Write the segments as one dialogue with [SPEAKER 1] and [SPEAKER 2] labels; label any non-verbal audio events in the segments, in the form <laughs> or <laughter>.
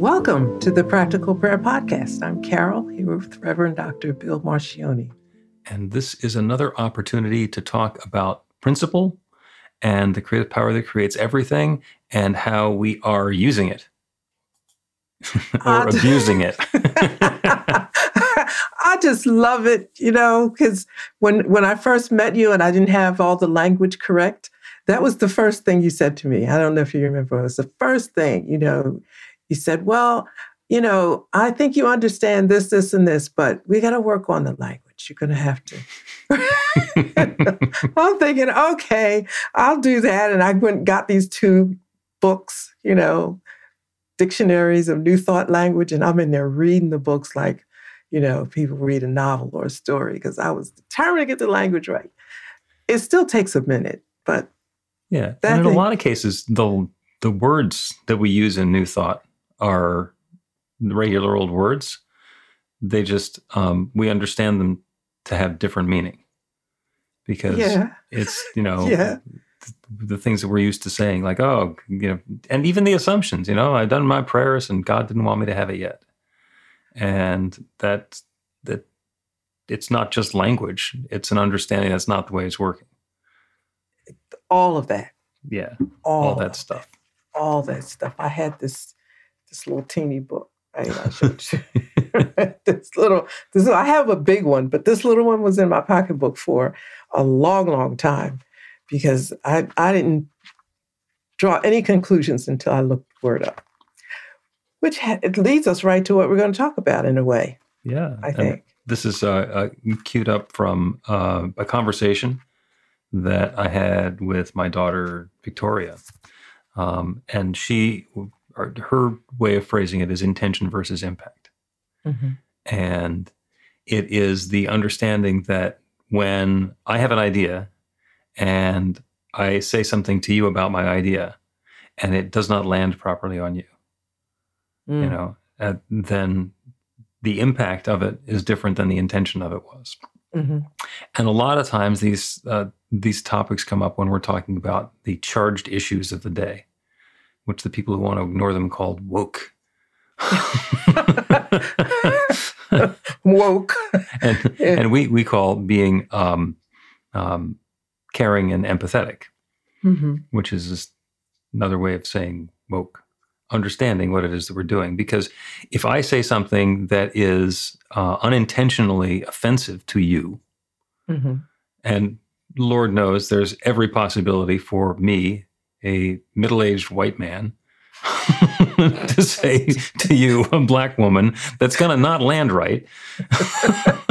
[SPEAKER 1] Welcome to the Practical Prayer Podcast. I'm Carol, here with Reverend Dr. Bill Marcioni.
[SPEAKER 2] And this is another opportunity to talk about principle and the creative power that creates everything and how we are using it <laughs> or abusing it. <laughs>
[SPEAKER 1] I just love it, you know, because when when I first met you and I didn't have all the language correct, that was the first thing you said to me. I don't know if you remember. It was the first thing, you know. You said, "Well, you know, I think you understand this, this, and this, but we got to work on the language. You're going to have to." <laughs> I'm thinking, okay, I'll do that, and I went and got these two books, you know, dictionaries of New Thought language, and I'm in there reading the books like, you know, people read a novel or a story because I was determined to get the language right. It still takes a minute, but
[SPEAKER 2] yeah. And in a lot of cases, the, the words that we use in New Thought are regular old words. They just, um, we understand them to have different meaning because
[SPEAKER 1] yeah,
[SPEAKER 2] it's, you know, <laughs>
[SPEAKER 1] Yeah.
[SPEAKER 2] the things that we're used to saying, like, oh, you know, and even the assumptions, you know, I've done my prayers and God didn't want me to have it yet. And that, that it's not just language, it's an understanding that's not the way it's working.
[SPEAKER 1] all of that,
[SPEAKER 2] Yeah.
[SPEAKER 1] all,
[SPEAKER 2] All that stuff.
[SPEAKER 1] all that stuff. I had this this little teeny book. I, <laughs> you. <laughs> this little, this I have a big one, but this little one was in my pocketbook for a long, long time because I I didn't draw any conclusions until I looked the word up. Which ha- it leads us right to what we're going to talk about in a way.
[SPEAKER 2] Yeah.
[SPEAKER 1] I think.
[SPEAKER 2] this is uh, uh, queued up from uh, a conversation that I had with my daughter, Victoria. Um, and she, or her way of phrasing it is intention versus impact. And it is the understanding that when I have an idea and I say something to you about my idea and it does not land properly on you,
[SPEAKER 1] Mm.
[SPEAKER 2] you know, uh, then the impact of it is different than the intention of it was.
[SPEAKER 1] Mhm.
[SPEAKER 2] And a lot of times these uh, these topics come up when we're talking about the charged issues of the day, which the people who want to ignore them called woke.
[SPEAKER 1] Woke.
[SPEAKER 2] and and we we call being um, um, caring and empathetic,
[SPEAKER 1] Mhm.
[SPEAKER 2] which is just another way of saying woke, understanding what it is that we're doing. Because if I say something that is uh, unintentionally offensive to you,
[SPEAKER 1] Mhm.
[SPEAKER 2] and Lord knows there's every possibility for me, a middle aged white man, <laughs> to say to you, a black woman, that's going to not land right. <laughs>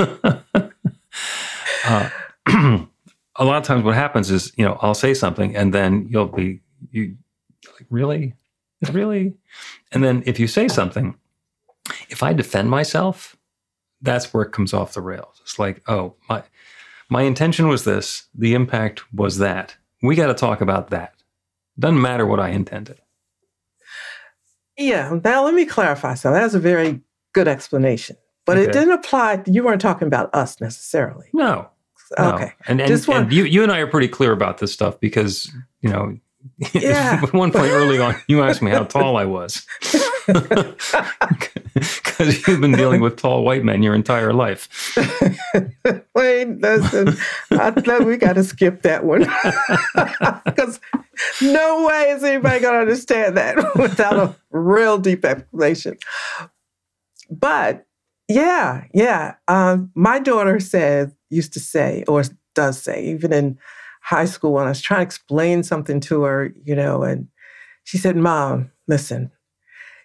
[SPEAKER 2] uh, <clears throat> a lot of times, what happens is, you know, I'll say something and then you'll be, you like, really? Really? And then if you say something, if I defend myself, that's where it comes off the rails. It's like, oh, my my intention was this, the impact was that. We got to talk about that. Doesn't matter what I intended.
[SPEAKER 1] Yeah. Now let me clarify something. That's a very good explanation, but it didn't apply. You weren't talking about us necessarily.
[SPEAKER 2] No. no.
[SPEAKER 1] Okay.
[SPEAKER 2] And and,
[SPEAKER 1] one-
[SPEAKER 2] and you you and I are pretty clear about this stuff because, you know,
[SPEAKER 1] Yeah.
[SPEAKER 2] at <laughs> one point early on you asked me how tall I was. <laughs> <laughs> because you've been dealing with tall white men your entire life.
[SPEAKER 1] Wait, listen, I thought we got to skip that one because no way is anybody going to understand that <laughs> without a real deep explanation. But yeah, yeah, um, my daughter said, used to say, or does say, even in high school when I was trying to explain something to her, you know, and she said, Mom, listen,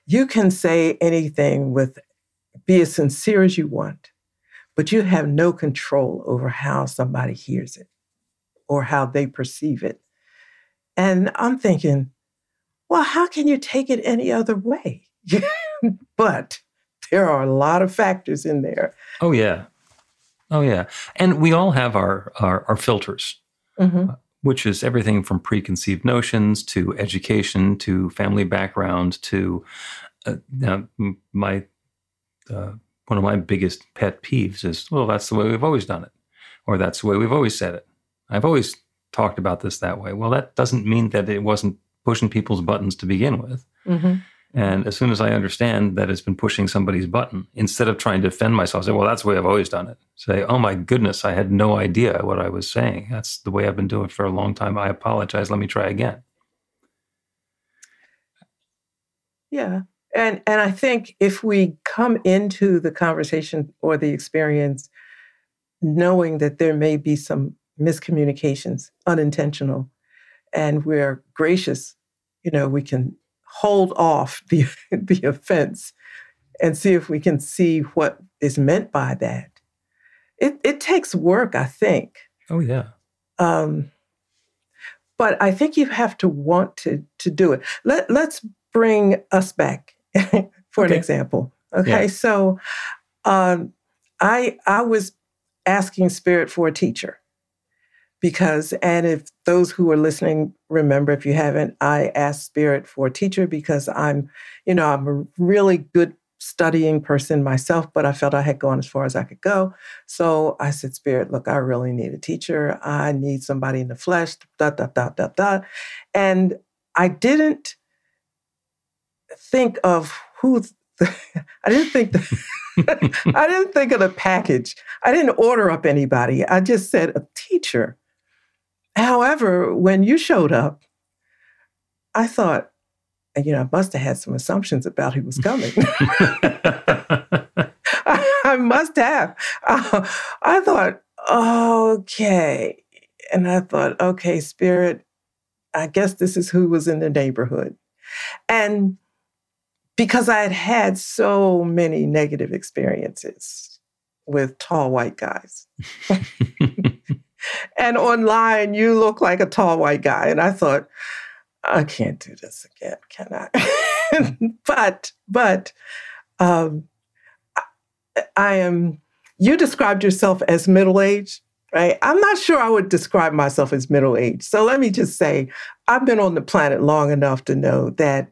[SPEAKER 1] you can say anything with, be as sincere as you want, but you have no control over how somebody hears it or how they perceive it. And I'm thinking, well, how can you take it any other way? <laughs> but there are a lot of factors in there.
[SPEAKER 2] Oh, yeah. Oh, yeah. And we all have our, our, our filters. Mm-hmm which is everything from preconceived notions to education to family background to uh, my uh, one of my biggest pet peeves is well that's the way we've always done it or that's the way we've always said it i've always talked about this that way well that doesn't mean that it wasn't pushing people's buttons to begin with mm-hmm. And as soon as I understand that it's been pushing somebody's button, instead of trying to defend myself, say, well, that's the way I've always done it. Say, oh my goodness, I had no idea what I was saying. That's the way I've been doing it for a long time. I apologize. Let me try again.
[SPEAKER 1] Yeah. And and I think if we come into the conversation or the experience knowing that there may be some miscommunications, unintentional, and we're gracious, you know, we can hold off the, <laughs> the offense and see if we can see what is meant by that. It, it takes work, I think.
[SPEAKER 2] Oh, yeah. Um,
[SPEAKER 1] but I think you have to want to, to do it. Let, let's bring us back <laughs> for okay. an example. Okay, yeah. so um, I I was asking Spirit for a teacher, because and if those who are listening remember if you haven't i asked spirit for a teacher because i'm you know i'm a really good studying person myself but i felt i had gone as far as i could go so i said spirit look i really need a teacher i need somebody in the flesh da da da da da and i didn't think of who <laughs> I didn't think the, <laughs> I didn't think of the package. I didn't order up anybody. I just said a teacher. However, when you showed up, I thought, you know, I must have had some assumptions about who was coming. <laughs> <laughs> I, I, must have. Uh, I thought, okay. And I thought, okay, Spirit, I guess this is who was in the neighborhood. And because I had had so many negative experiences with tall white guys. <laughs> and online you look like a tall white guy. And I thought, I can't do this again, can I? <laughs> but, but um, I, I am, you described yourself as middle aged, right? I'm not sure I would describe myself as middle aged. So let me just say, I've been on the planet long enough to know that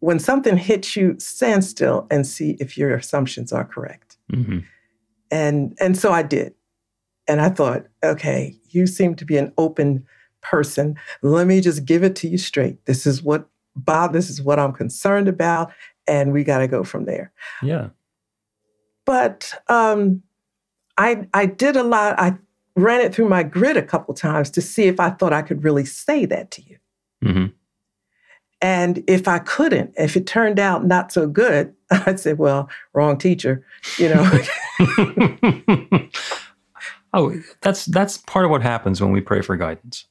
[SPEAKER 1] when something hits you, stand still and see if your assumptions are correct. Mm-hmm. And and so I did. And I thought, okay, you seem to be an open person. Let me just give it to you straight. This is what Bob, this is what I'm concerned about, and we got to go from there.
[SPEAKER 2] Yeah.
[SPEAKER 1] But um, I I did a lot. I ran it through my grid a couple times to see if I thought I could really say that to you. Mm-hmm. And if I couldn't, if it turned out not so good, <laughs> I'd say, well, wrong teacher, you know. <laughs> <laughs>
[SPEAKER 2] Oh, that's that's part of what happens when we pray for guidance.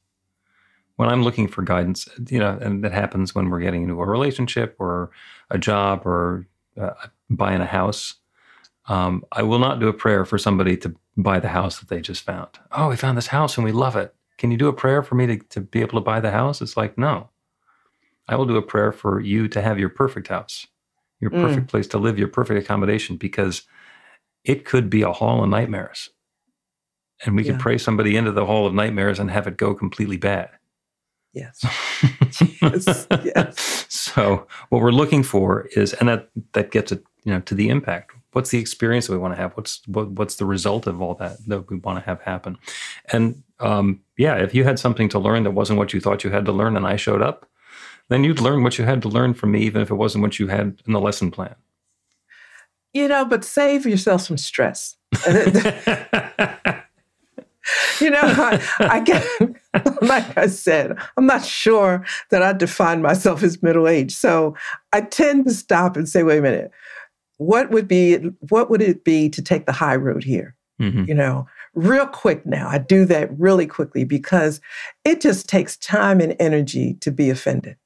[SPEAKER 2] When I'm looking for guidance, you know, and that happens when we're getting into a relationship or a job or uh, buying a house. Um, I will not do a prayer for somebody to buy the house that they just found. Oh, we found this house and we love it. Can you do a prayer for me to, to be able to buy the house? It's like, no. I will do a prayer for you to have your perfect house, your mm. perfect mm. place to live, your perfect accommodation, because it could be a hall of nightmares and we yeah. could pray somebody into the hall of nightmares and have it go completely bad.
[SPEAKER 1] Yes. <laughs> yes. yes.
[SPEAKER 2] So what we're looking for is, and that that gets it, you know, to the impact. What's the experience that we want to have? What's what, what's the result of all that that we want to have happen? And um, yeah, if you had something to learn that wasn't what you thought you had to learn, and I showed up, then you'd learn what you had to learn from me, even if it wasn't what you had in the lesson plan.
[SPEAKER 1] you know, but save yourself some stress. <laughs> <laughs> you know, I, I get, <laughs> like I said, I'm not sure that I define myself as middle aged. So I tend to stop and say, wait a minute, what would be, what would it be to take the high road here? Mm-hmm. You know, real quick now. I do that really quickly because it just takes time and energy to be offended.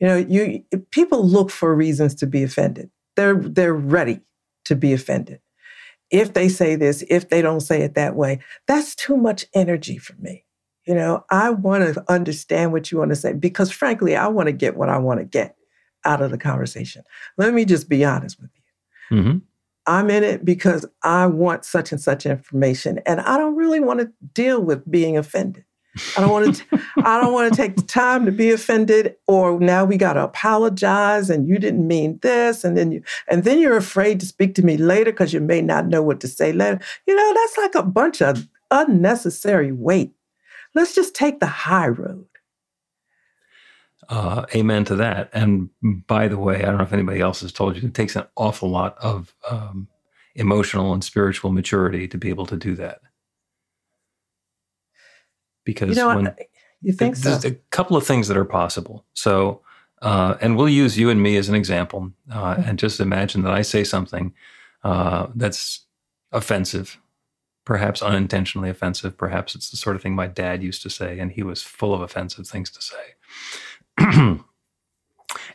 [SPEAKER 1] You know, you people look for reasons to be offended. They're they're ready to be offended if they say this, if they don't say it that way, that's too much energy for me. You know, I want to understand what you want to say because, frankly, I want to get what I want to get out of the conversation. Let me just be honest with you. Mm-hmm. I'm in it because I want such and such information, and I don't really want to deal with being offended. I don't want to. I don't want to take the time to be offended, or now we got to apologize, and you didn't mean this, and then you, and then you're afraid to speak to me later because you may not know what to say later. You know, that's like a bunch of unnecessary weight. Let's just take the high road.
[SPEAKER 2] Uh, amen to that. And by the way, I don't know if anybody else has told you, it takes an awful lot of um, emotional and spiritual maturity to be able to do that because
[SPEAKER 1] you know when you think
[SPEAKER 2] there's so? a couple of things that are possible. So, uh, and we'll use you and me as an example, uh, mm-hmm. and just imagine that I say something uh, that's offensive, perhaps unintentionally offensive. Perhaps it's the sort of thing my dad used to say, and he was full of offensive things to say. <clears throat>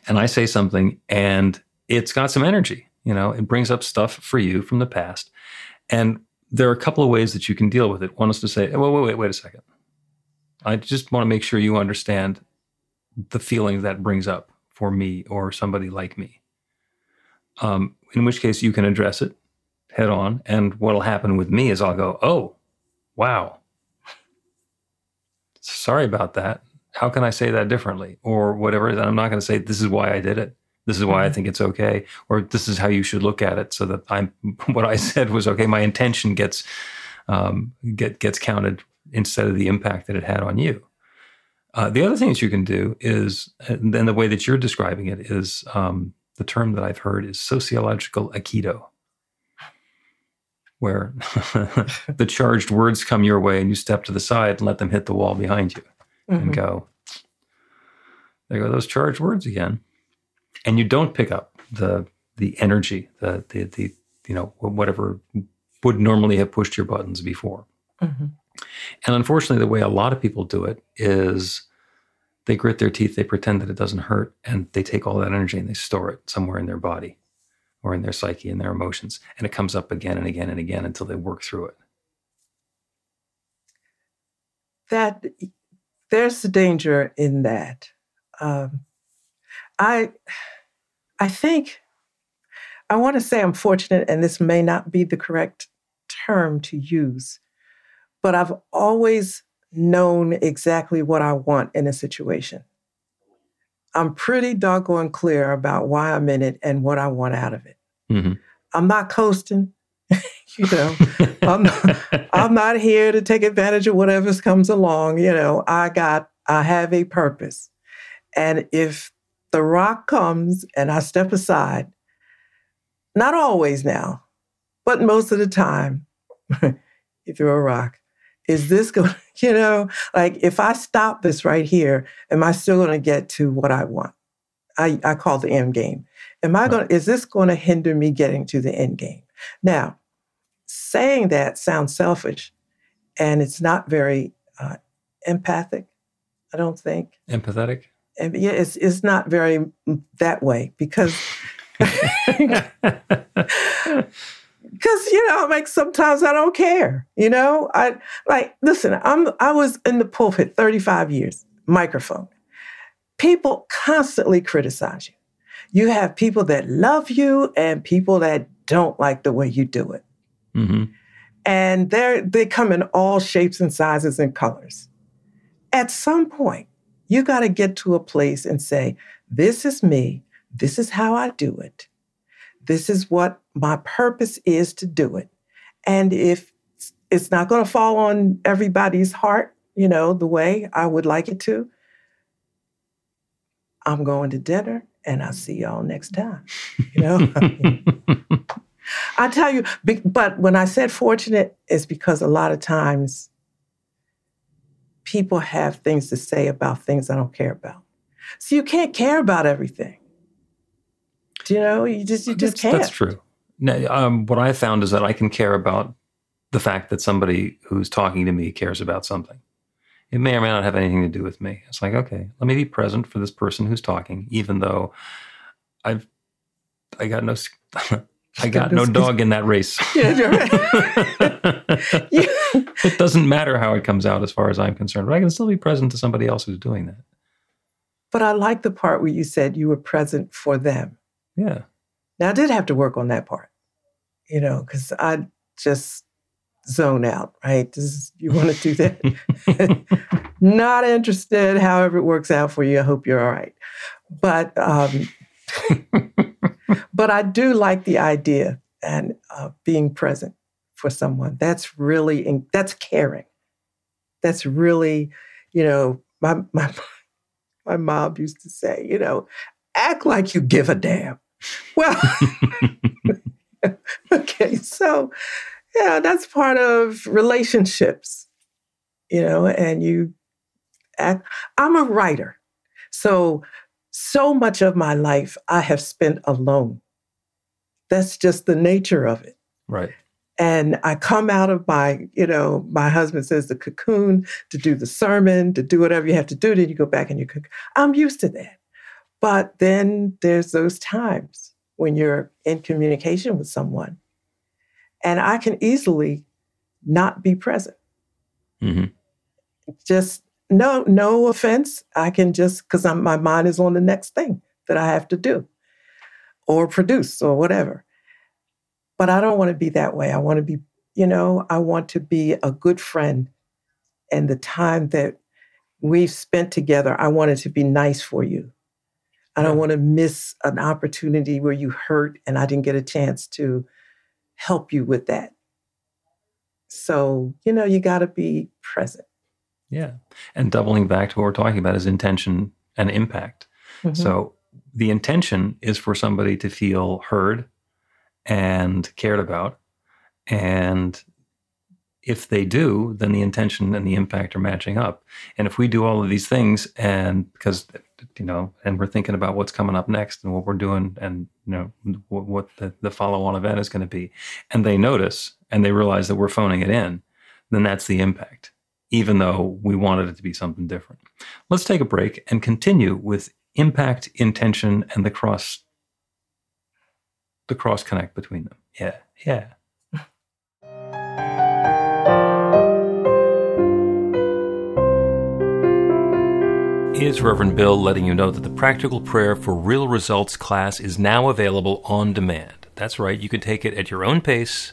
[SPEAKER 2] and I say something, and it's got some energy. You know, it brings up stuff for you from the past, and there are a couple of ways that you can deal with it. One is to say, "Well, wait, wait, wait a second I just want to make sure you understand the feeling that brings up for me or somebody like me. Um, in which case, you can address it head on. And what'll happen with me is I'll go, oh, wow. Sorry about that. How can I say that differently? Or whatever. And I'm not going to say, this is why I did it. This is why I mm-hmm. think it's okay. Or this is how you should look at it so that I'm, <laughs> what I said was okay. My intention gets, um, get, gets counted instead of the impact that it had on you. Uh, the other things you can do is, and then the way that you're describing it is um, the term that I've heard is sociological aikido, where <laughs> the charged words come your way and you step to the side and let them hit the wall behind you mm-hmm. and go, there go those charged words again. And you don't pick up the the energy, the the, the you know whatever would normally have pushed your buttons before. Mm-hmm. And unfortunately, the way a lot of people do it is they grit their teeth, they pretend that it doesn't hurt, and they take all that energy and they store it somewhere in their body or in their psyche and their emotions. And it comes up again and again and again until they work through it.
[SPEAKER 1] That there's the danger in that. Um, I I think I want to say I'm fortunate, and this may not be the correct term to use, but I've always known exactly what I want in a situation. I'm pretty doggone clear about why I'm in it and what I want out of it. Mm-hmm. I'm not coasting. <laughs> you know, I'm not, <laughs> I'm not here to take advantage of whatever comes along. You know, I got, I have a purpose. And if the rock comes and I step aside, not always now, but most of the time, <laughs> if you're a rock, is this going <laughs> you know? Like if i stop this right here am i still going to get to what i want? I, I call the end game. Am i going to is this going to hinder me getting to the end game? Now saying that sounds selfish and it's not very uh, empathic i don't think.
[SPEAKER 2] Empathetic?
[SPEAKER 1] And yeah it's, it's not very that way because <laughs> <laughs> because you know like sometimes i don't care you know? I like listen i'm i was in the pulpit 35 years microphone. People constantly criticize you. You have people that love you and people that don't like the way you do it. Mm-hmm. and they they come in all shapes and sizes and colors. At some point you got to get to a place and say this is me. This is how i do it this is what my purpose is to do it. And if it's not going to fall on everybody's heart, you know, the way I would like it to, I'm going to dinner and I'll see y'all next time. You know? <laughs> I tell you, but when I said fortunate, it's because a lot of times people have things to say about things I don't care about. So you can't care about everything. You know? You just you just
[SPEAKER 2] that's,
[SPEAKER 1] can't.
[SPEAKER 2] That's true. Now, um, what I found is that I can care about the fact that somebody who's talking to me cares about something. It may or may not have anything to do with me. It's like, okay, let me be present for this person who's talking, even though I've I got no <laughs> I got no dog in that race. <laughs> Yeah, right. <laughs> it doesn't matter how it comes out as far as I'm concerned, but I can still be present to somebody else who's doing that.
[SPEAKER 1] But I like the part where you said you were present for them.
[SPEAKER 2] Yeah.
[SPEAKER 1] Now I did have to work on that part, you know, because I just zone out, right? This, you want to do that. <laughs> Not interested, however it works out for you. I hope you're all right. But um, but I do like the idea and uh, being present for someone. That's really that's caring. That's really, you know, my my my mom used to say, you know, act like you give a damn. Well, <laughs> okay, so yeah, that's part of relationships, you know, and you act. I'm a writer. So, so much of my life I have spent alone. That's just the nature of it.
[SPEAKER 2] Right.
[SPEAKER 1] And I come out of my, you know, my husband says the cocoon to do the sermon, to do whatever you have to do. Then you go back and you cook. I'm used to that. But then there's those times when you're in communication with someone and I can easily not be present. Mm-hmm. Just no, no offense. I can just because my mind is on the next thing that I have to do, or produce, or whatever. But I don't want to be that way. I want to be, you know, I want to be a good friend, and the time that we've spent together, I want it to be nice for you. I don't want to miss an opportunity where you hurt and I didn't get a chance to help you with that. So, you know, you got to be present.
[SPEAKER 2] Yeah. And doubling back to what we're talking about is intention and impact. Mm-hmm. So, the intention is for somebody to feel heard and cared about. And if they do, then the intention and the impact are matching up. And if we do all of these things, and because you know, and we're thinking about what's coming up next and what we're doing, and you know what, what the, the follow-on event is going to be, and they notice and they realize that we're phoning it in, then that's the impact. Even though we wanted it to be something different. Let's take a break and continue with impact, intention, and the cross, the cross connect between them. Yeah, yeah. It's Reverend Bill letting you know that the Practical Prayer for Real Results class is now available on demand. That's right, you can take it at your own pace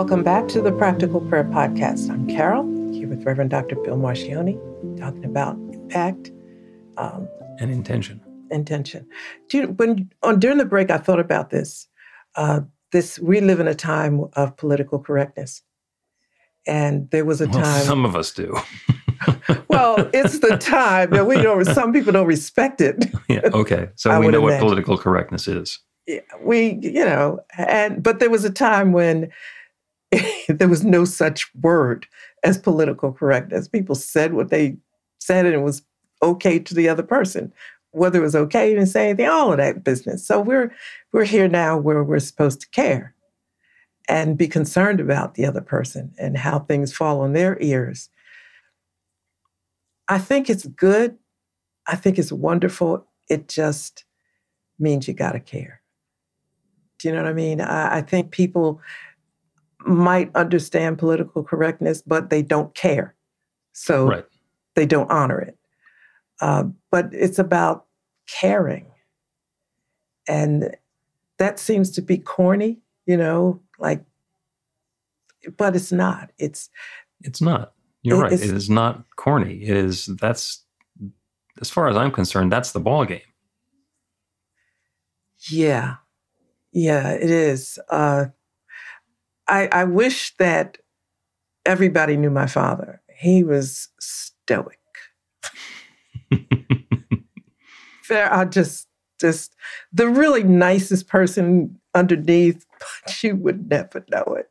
[SPEAKER 1] Welcome back to the Practical Prayer Podcast. I'm Carol, here with Reverend Dr. Bill Marcioni, talking about impact
[SPEAKER 2] um, and intention.
[SPEAKER 1] Intention. Do you, when on during the break, I thought about this. Uh, this we live in a time of political correctness, and there was a
[SPEAKER 2] well,
[SPEAKER 1] time.
[SPEAKER 2] Some of us do. <laughs>
[SPEAKER 1] well, it's the time that we don't. Some people don't respect it. <laughs>
[SPEAKER 2] yeah. Okay. So we know imagine. what political correctness is.
[SPEAKER 1] Yeah, we, you know, and but there was a time when <laughs> there was no such word as political correctness. People said what they said and it was okay to the other person. whether it was okay to say anything, all of that business. So we're we're here now where we're supposed to care and be concerned about the other person and how things fall on their ears. I think it's good. I think it's wonderful. It just means you got to care. Do you know what I mean? I, I think people might understand political correctness, but they don't care. So
[SPEAKER 2] Right.
[SPEAKER 1] they don't honor it. Uh, but it's about caring. And that seems to be corny, you know, like, but it's not. It's,
[SPEAKER 2] It's not. You're
[SPEAKER 1] It-
[SPEAKER 2] right.
[SPEAKER 1] it's-
[SPEAKER 2] not corny. It is that's as far as I'm concerned, that's the ball game.
[SPEAKER 1] yeah, yeah, it is. Uh, I, I wish that everybody knew my father. He was stoic. <laughs> Fair, I just, just the really nicest person underneath, <laughs> but you would never know it.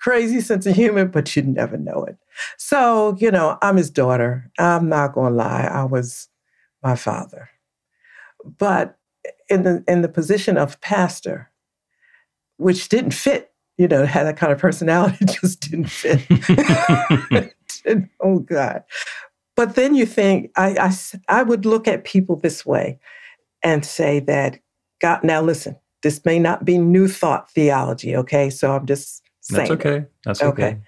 [SPEAKER 1] Crazy sense of humor, but you'd never know it. So, you know, I'm his daughter. I'm not gonna lie, I was my father. But in the in the position of pastor, which didn't fit, you know, had that kind of personality, <laughs> just didn't fit. <laughs> <laughs> oh God. But then you think, I I would look at people this way and say that, God, now listen, this may not be new thought theology, okay? So I'm just saying.
[SPEAKER 2] That's okay. That's
[SPEAKER 1] Okay.
[SPEAKER 2] okay.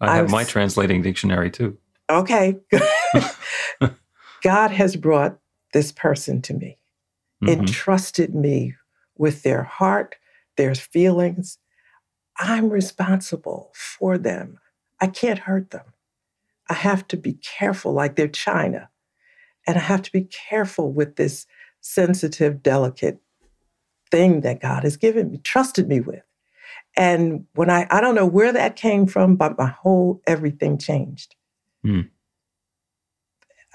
[SPEAKER 2] I have
[SPEAKER 1] I've
[SPEAKER 2] my translating dictionary too.
[SPEAKER 1] Okay. God has brought this person to me,
[SPEAKER 2] Mhm.
[SPEAKER 1] entrusted me with their heart, their feelings. I'm responsible for them. I can't hurt them. I have to be careful, like they're China. And I have to be careful with this sensitive, delicate thing that God has given me, trusted me with. And when I, I don't know where that came from, but my whole everything changed.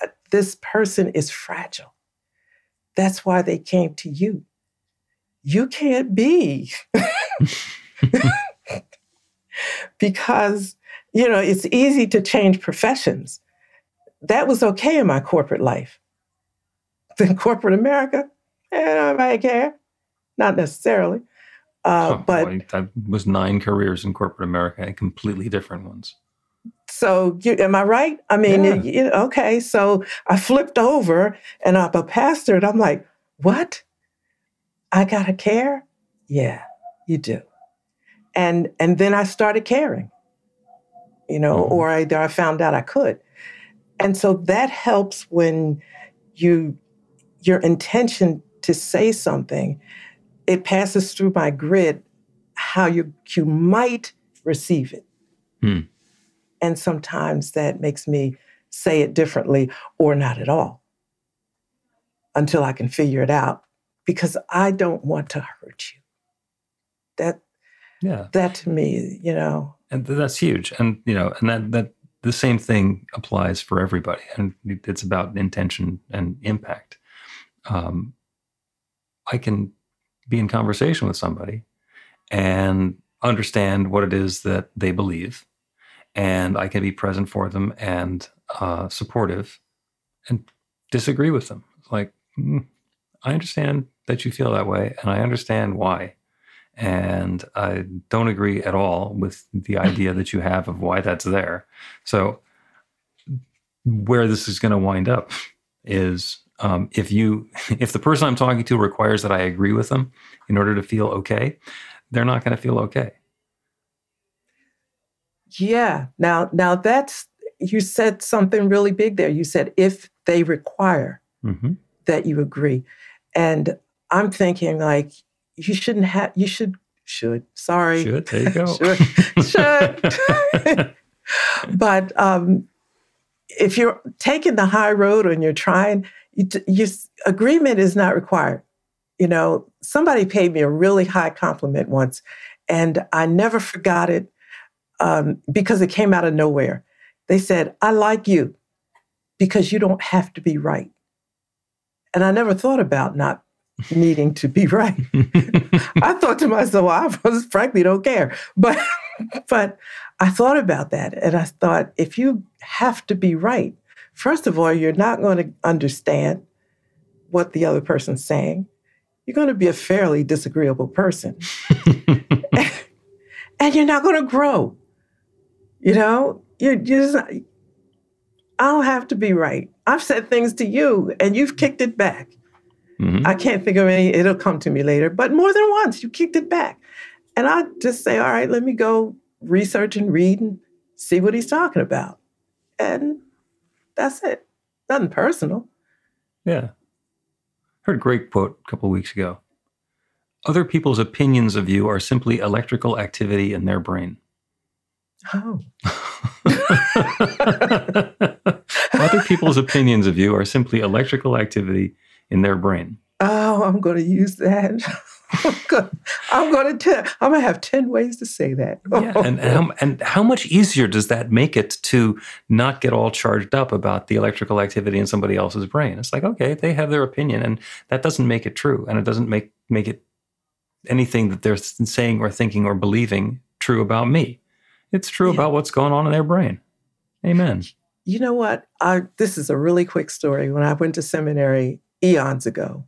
[SPEAKER 1] Uh, This person is fragile. That's why they came to you. You can't be. <laughs> <laughs> because, you know, it's easy to change professions. That was okay in my corporate life. <laughs> In corporate America, eh, nobody care. Not necessarily. Uh,
[SPEAKER 2] Oh,
[SPEAKER 1] but
[SPEAKER 2] that was nine careers in corporate America and completely different ones.
[SPEAKER 1] So, you, am I right? I mean,
[SPEAKER 2] Yeah.
[SPEAKER 1] it- you- okay. So I flipped over and I'm a pastor, and I'm like, what? I gotta care? Yeah, you do. And and then I started caring, you know,
[SPEAKER 2] Mhm.
[SPEAKER 1] or I, I found out I could. And so that helps when you your intention to say something, it passes through my grid how you you might receive it.
[SPEAKER 2] Hmm.
[SPEAKER 1] And sometimes that makes me say it differently or not at all until I can figure it out because I don't want to hurt you. That
[SPEAKER 2] Yeah.
[SPEAKER 1] that to me, you know,
[SPEAKER 2] and that's huge and you know and that that the same thing applies for everybody and it's about intention and impact. Um, i can be in conversation with somebody and understand what it is that they believe and i can be present for them and uh, supportive and disagree with them. Like "Hmm, i understand that you feel that way and i understand why and I don't agree at all with the idea that you have of why that's there. So, where this is going to wind up is um, if you <laughs> if the person I'm talking to requires that I agree with them in order to feel okay, they're not going to feel okay.
[SPEAKER 1] yeah. Now now that's you said something really big there. You said if they require
[SPEAKER 2] hmm
[SPEAKER 1] that you agree. And I'm thinking like you shouldn't have you should should sorry
[SPEAKER 2] Should there you go. <laughs>
[SPEAKER 1] Should. Should. <laughs> but um, if you're taking the high road and you're trying, you, you, agreement is not required. You know, somebody paid me a really high compliment once, and I never forgot it um, because it came out of nowhere. They said, I like you because you don't have to be right. And I never thought about not needing to be right. <laughs> I thought to myself, well, I was frankly don't care. But <laughs> but I thought about that and I thought if you have to be right, first of all, you're not going to understand what the other person's saying, you're going to be a fairly disagreeable person. <laughs> and you're not going to grow. You know, you're just, I don't have to be right. I've said things to you and you've kicked it back. Mm-hmm. I can't think of any, it'll come to me later, but more than once you kicked it back. And I just say, all right, let me go research and read and see what he's talking about. And that's it. Nothing personal.
[SPEAKER 2] Yeah. Heard a great quote a couple of weeks ago. Other people's opinions of you are simply electrical activity in their brain.
[SPEAKER 1] Oh. <laughs>
[SPEAKER 2] Other people's opinions of you are simply electrical activity in their brain.
[SPEAKER 1] Oh, I'm going to use that. <laughs> I'm going to tell. I'm going to have ten ways to say that.
[SPEAKER 2] yeah, and <laughs> and how, and how much easier does that make it to not get all charged up about the electrical activity in somebody else's brain? It's like okay, they have their opinion, and that doesn't make it true, and it doesn't make make it anything that they're saying or thinking or believing true about me. It's true yeah. about what's going on in their brain. Amen.
[SPEAKER 1] You know what? I, this is a really quick story. When I went to seminary eons ago,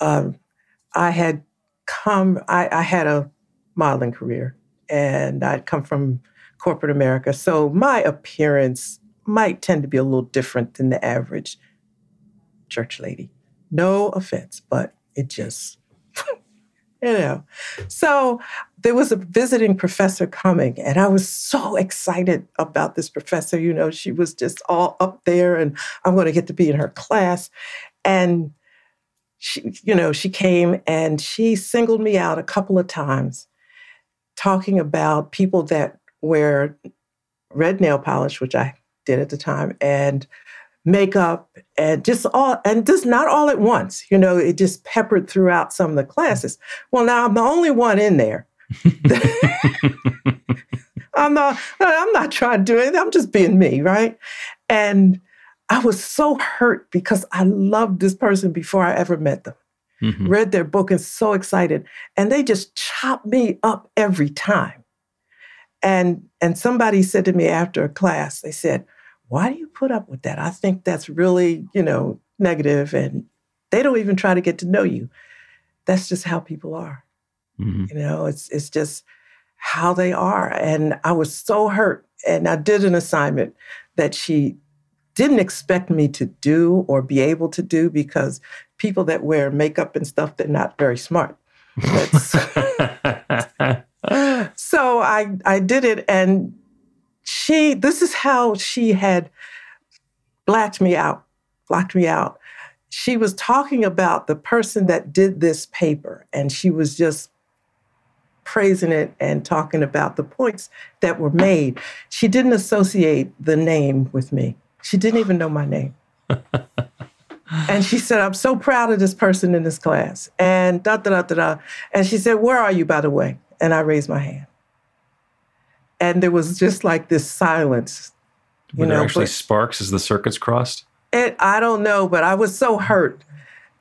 [SPEAKER 1] um, I had come, I, I had a modeling career and I'd come from corporate America. So my appearance might tend to be a little different than the average church lady. No offense, but it just, <laughs> you know. So there was a visiting professor coming, and I was so excited about this professor. You know, she was just all up there, and I'm going to get to be in her class. And she, you know, she came and she singled me out a couple of times, talking about people that wear red nail polish, which I did at the time, and makeup and just all and just not all at once you know it just peppered throughout some of the classes. Well now i'm the only one in there. <laughs> <laughs> I'm not i'm not trying to do anything i'm just being me right? And I was so hurt because I loved this person before I ever met them. Mm-hmm. Read their book and so excited. And they just chopped me up every time. And and somebody said to me after a class, they said, Why do you put up with that? I think that's really, you know, negative and they don't even try to get to know you. That's just how people are. Mm-hmm. You know, it's it's just how they are. And I was so hurt. And I did an assignment that she didn't expect me to do or be able to do because people that wear makeup and stuff, they're not very smart. <laughs> so I I did it and she this is how she had blacked me out, blocked me out. She was talking about the person that did this paper and she was just praising it and talking about the points that were made. She didn't associate the name with me. She didn't even know my name. <laughs> and she said, I'm so proud of this person in this class. And da da da da da. And she said, Where are you, by the way? And I raised my hand. And there was just like this silence.
[SPEAKER 2] Were there know, actually but, sparks as the circuits crossed?
[SPEAKER 1] It, I don't know, but I was so hurt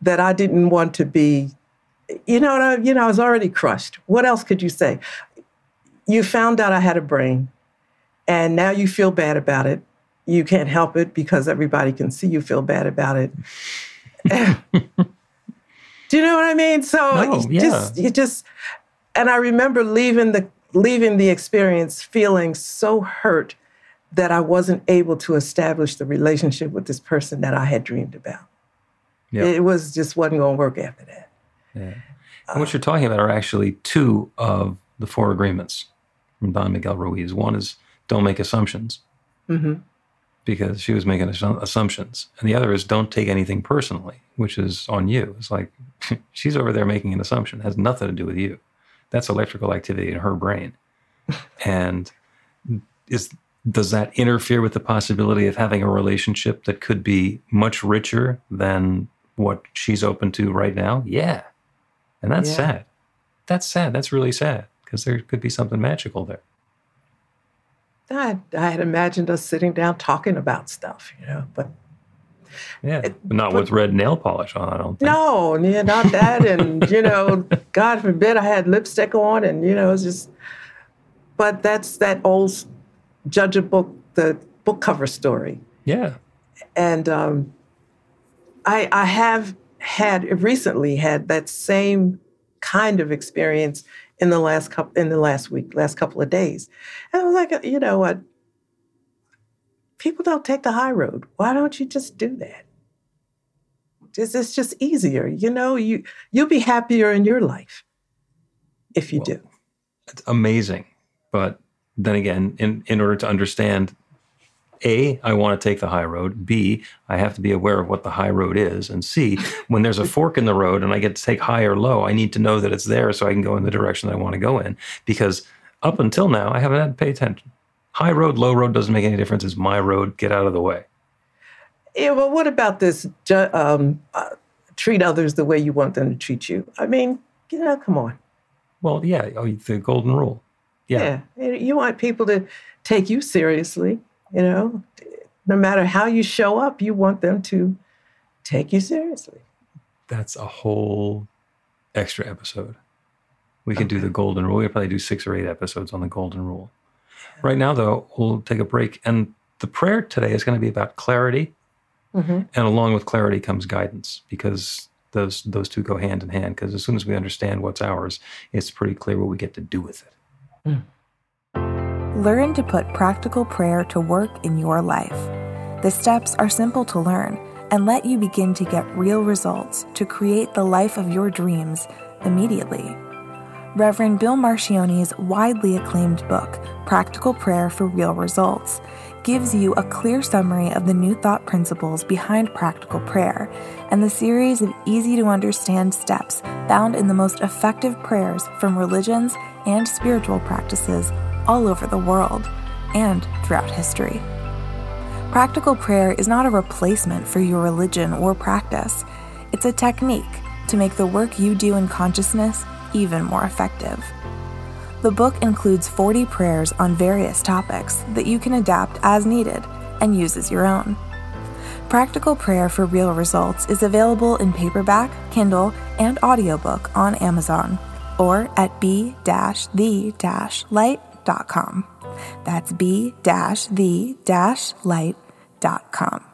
[SPEAKER 1] that I didn't want to be, you know, I, you know, I was already crushed. What else could you say? You found out I had a brain, and now you feel bad about it you can't help it because everybody can see you feel bad about it. <laughs> Do you know what I mean? So
[SPEAKER 2] no,
[SPEAKER 1] yeah. just you just and I remember leaving the leaving the experience feeling so hurt that I wasn't able to establish the relationship with this person that I had dreamed about. Yep. It was just wasn't going to work after that.
[SPEAKER 2] Yeah. And what you're talking about are actually two of the four agreements from Don Miguel Ruiz. One is don't make assumptions. Mm-hmm because she was making assumptions. And the other is don't take anything personally, which is on you. It's like <laughs> she's over there making an assumption, it has nothing to do with you. That's electrical activity in her brain. <laughs> and is does that interfere with the possibility of having a relationship that could be much richer than what she's open to right now? Yeah. And that's yeah. sad. That's sad. That's really sad because there could be something magical there.
[SPEAKER 1] I, I had imagined us sitting down talking about stuff, you know, but
[SPEAKER 2] yeah, it, not but, with red nail polish on. I don't think.
[SPEAKER 1] No, yeah, not that, and you know, <laughs> God forbid I had lipstick on, and you know, it's just. But that's that old judge a book, the book cover story.
[SPEAKER 2] Yeah,
[SPEAKER 1] and um, I I have had recently had that same kind of experience in the last couple in the last week, last couple of days. And I was like, you know what? People don't take the high road. Why don't you just do that? It's, it's just easier, you know. You you'll be happier in your life if you well, do.
[SPEAKER 2] It's amazing, but then again, in in order to understand a, I want to take the high road. B, I have to be aware of what the high road is. And C, <laughs> when there's a fork in the road and I get to take high or low, I need to know that it's there so I can go in the direction that I want to go in. Because up until now, I haven't had to pay attention. High road, low road doesn't make any difference. It's my road. Get out of the way.
[SPEAKER 1] Yeah, well, what about this? Um, uh, treat others the way you want them to treat you. I mean, you know, come on.
[SPEAKER 2] Well, yeah, oh, the golden rule. Yeah.
[SPEAKER 1] yeah. You want people to take you seriously. You know, no matter how you show up, you want them to take you seriously.
[SPEAKER 2] That's a whole extra episode. We can okay. do the golden rule. We'll probably do six or eight episodes on the golden rule. Right now, though, we'll take a break. And the prayer today is going to be about clarity. Mm-hmm. And along with clarity comes guidance because those those two go hand in hand. Because as soon as we understand what's ours, it's pretty clear what we get to do with it. Mm.
[SPEAKER 3] Learn to put practical prayer to work in your life. The steps are simple to learn and let you begin to get real results to create the life of your dreams immediately. Reverend Bill Marcioni's widely acclaimed book, Practical Prayer for Real Results, gives you a clear summary of the new thought principles behind practical prayer and the series of easy to understand steps found in the most effective prayers from religions and spiritual practices all over the world and throughout history. Practical prayer is not a replacement for your religion or practice, it's a technique to make the work you do in consciousness even more effective. The book includes 40 prayers on various topics that you can adapt as needed and use as your own. Practical Prayer for Real Results is available in paperback, Kindle, and audiobook on Amazon or at be-the-light light.com. That's b the light.com.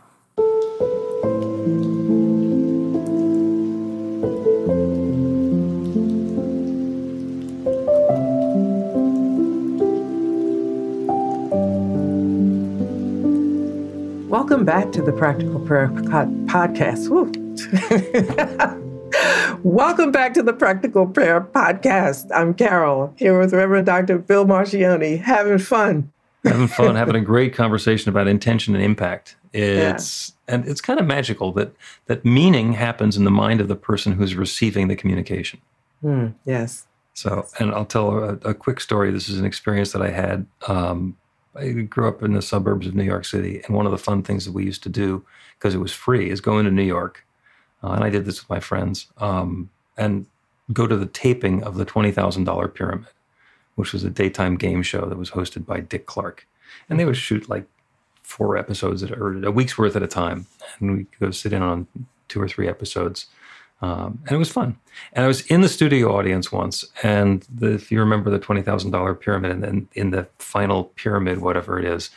[SPEAKER 1] Welcome back to the Practical Prayer Podcast. <laughs> Welcome back to the Practical Prayer Podcast. I'm Carol, here with Reverend Dr. Bill Marcioni, having fun.
[SPEAKER 2] having fun, <laughs> having a great conversation about intention and impact. It's yeah. and it's kind of magical that that meaning happens in the mind of the person who's receiving the communication.
[SPEAKER 1] Mm, yes.
[SPEAKER 2] So, and I'll tell a, a, quick story. This is an experience that I had. Um, I grew up in the suburbs of New York City, and one of the fun things that we used to do because it was free is go into New York uh, and I did this with my friends, um, and go to the taping of the $20,000 Pyramid, which was a daytime game show that was hosted by Dick Clark. And they would shoot like four episodes at, or a week's worth at a time. And we go sit in on two or three episodes. Um, and it was fun. And I was in the studio audience once, and the, if you remember the twenty thousand dollar pyramid, and then in the final pyramid, whatever it is,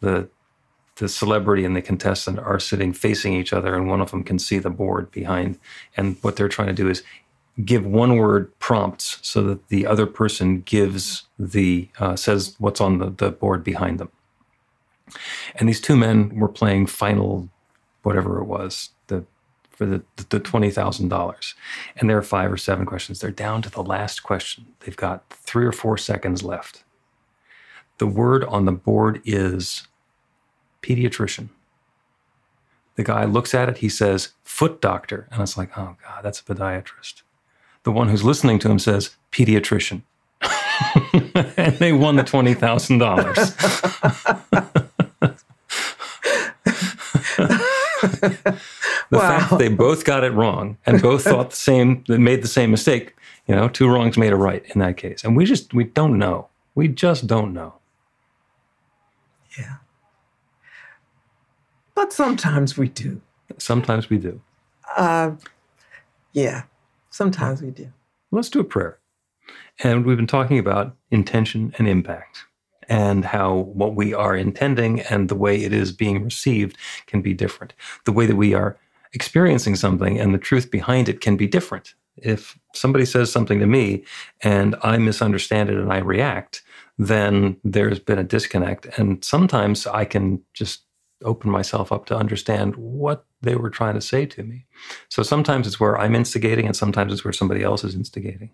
[SPEAKER 2] the the celebrity and the contestant are sitting facing each other, and one of them can see the board behind. And what they're trying to do is give one word prompts so that the other person gives the uh, says what's on the, the board behind them. And these two men were playing final, whatever it was, the for the the twenty thousand dollars. And there are five or seven questions. They're down to the last question. They've got three or four seconds left. The word on the board is pediatrician. The guy looks at it, he says, foot doctor. And it's like, oh God, that's a podiatrist. The one who's listening to him says, pediatrician. <laughs> and they won the $20,000. the wow. fact they both got it wrong and both thought the same, made the same mistake, you know, two wrongs made a right in that case. And we just, we don't know. We just don't know.
[SPEAKER 1] Yeah. But sometimes we do.
[SPEAKER 2] Sometimes we do.
[SPEAKER 1] Uh, yeah, sometimes we do.
[SPEAKER 2] Let's do a prayer. And we've been talking about intention and impact and how what we are intending and the way it is being received can be different. The way that we are experiencing something and the truth behind it can be different. If somebody says something to me and I misunderstand it and I react, then there's been a disconnect. And sometimes I can just open myself up to understand what they were trying to say to me. So sometimes it's where I'm instigating, and sometimes it's where somebody else is instigating.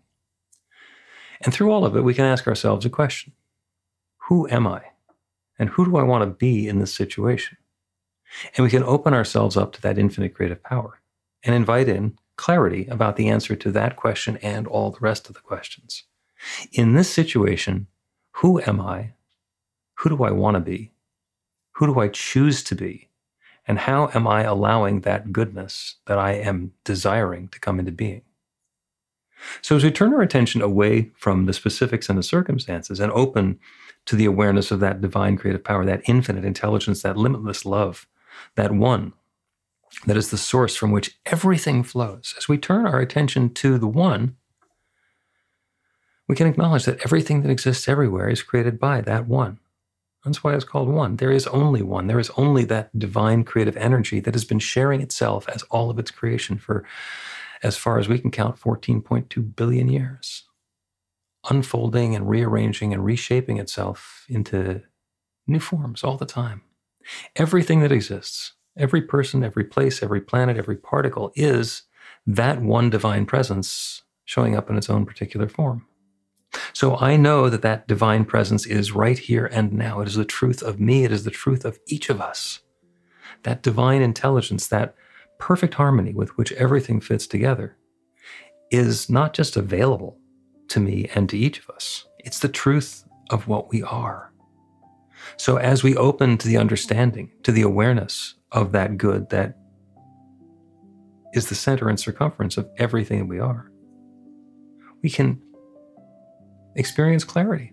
[SPEAKER 2] And through all of it, we can ask ourselves a question Who am I? And who do I want to be in this situation? And we can open ourselves up to that infinite creative power and invite in clarity about the answer to that question and all the rest of the questions. In this situation, who am I? Who do I want to be? Who do I choose to be? And how am I allowing that goodness that I am desiring to come into being? So, as we turn our attention away from the specifics and the circumstances and open to the awareness of that divine creative power, that infinite intelligence, that limitless love, that one that is the source from which everything flows, as we turn our attention to the one, we can acknowledge that everything that exists everywhere is created by that one. That's why it's called one. There is only one. There is only that divine creative energy that has been sharing itself as all of its creation for, as far as we can count, 14.2 billion years, unfolding and rearranging and reshaping itself into new forms all the time. Everything that exists, every person, every place, every planet, every particle is that one divine presence showing up in its own particular form. So I know that that divine presence is right here and now. It is the truth of me. It is the truth of each of us. That divine intelligence, that perfect harmony with which everything fits together, is not just available to me and to each of us, it's the truth of what we are. So as we open to the understanding, to the awareness of that good that is the center and circumference of everything that we are, we can experience clarity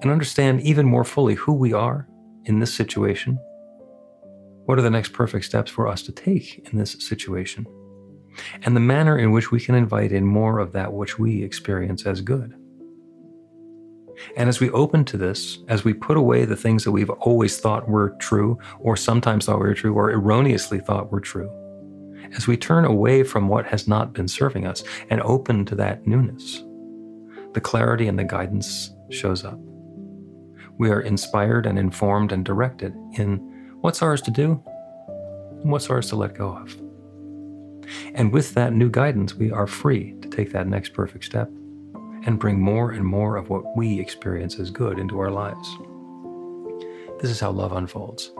[SPEAKER 2] and understand even more fully who we are in this situation. What are the next perfect steps for us to take in this situation? And the manner in which we can invite in more of that which we experience as good. And as we open to this, as we put away the things that we've always thought were true, or sometimes thought were true, or erroneously thought were true, as we turn away from what has not been serving us and open to that newness, the clarity and the guidance shows up. We are inspired and informed and directed in what's ours to do and what's ours to let go of. And with that new guidance, we are free to take that next perfect step and bring more and more of what we experience as good into our lives. This is how love unfolds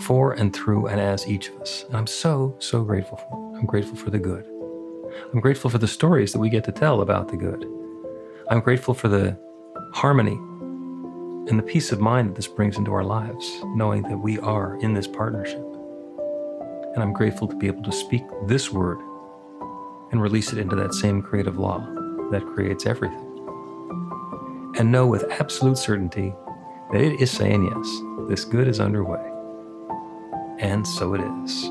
[SPEAKER 2] for and through and as each of us. And I'm so, so grateful for it. I'm grateful for the good. I'm grateful for the stories that we get to tell about the good. I'm grateful for the harmony and the peace of mind that this brings into our lives, knowing that we are in this partnership. And I'm grateful to be able to speak this word and release it into that same creative law that creates everything. And know with absolute certainty that it is saying yes, this good is underway. And so it is.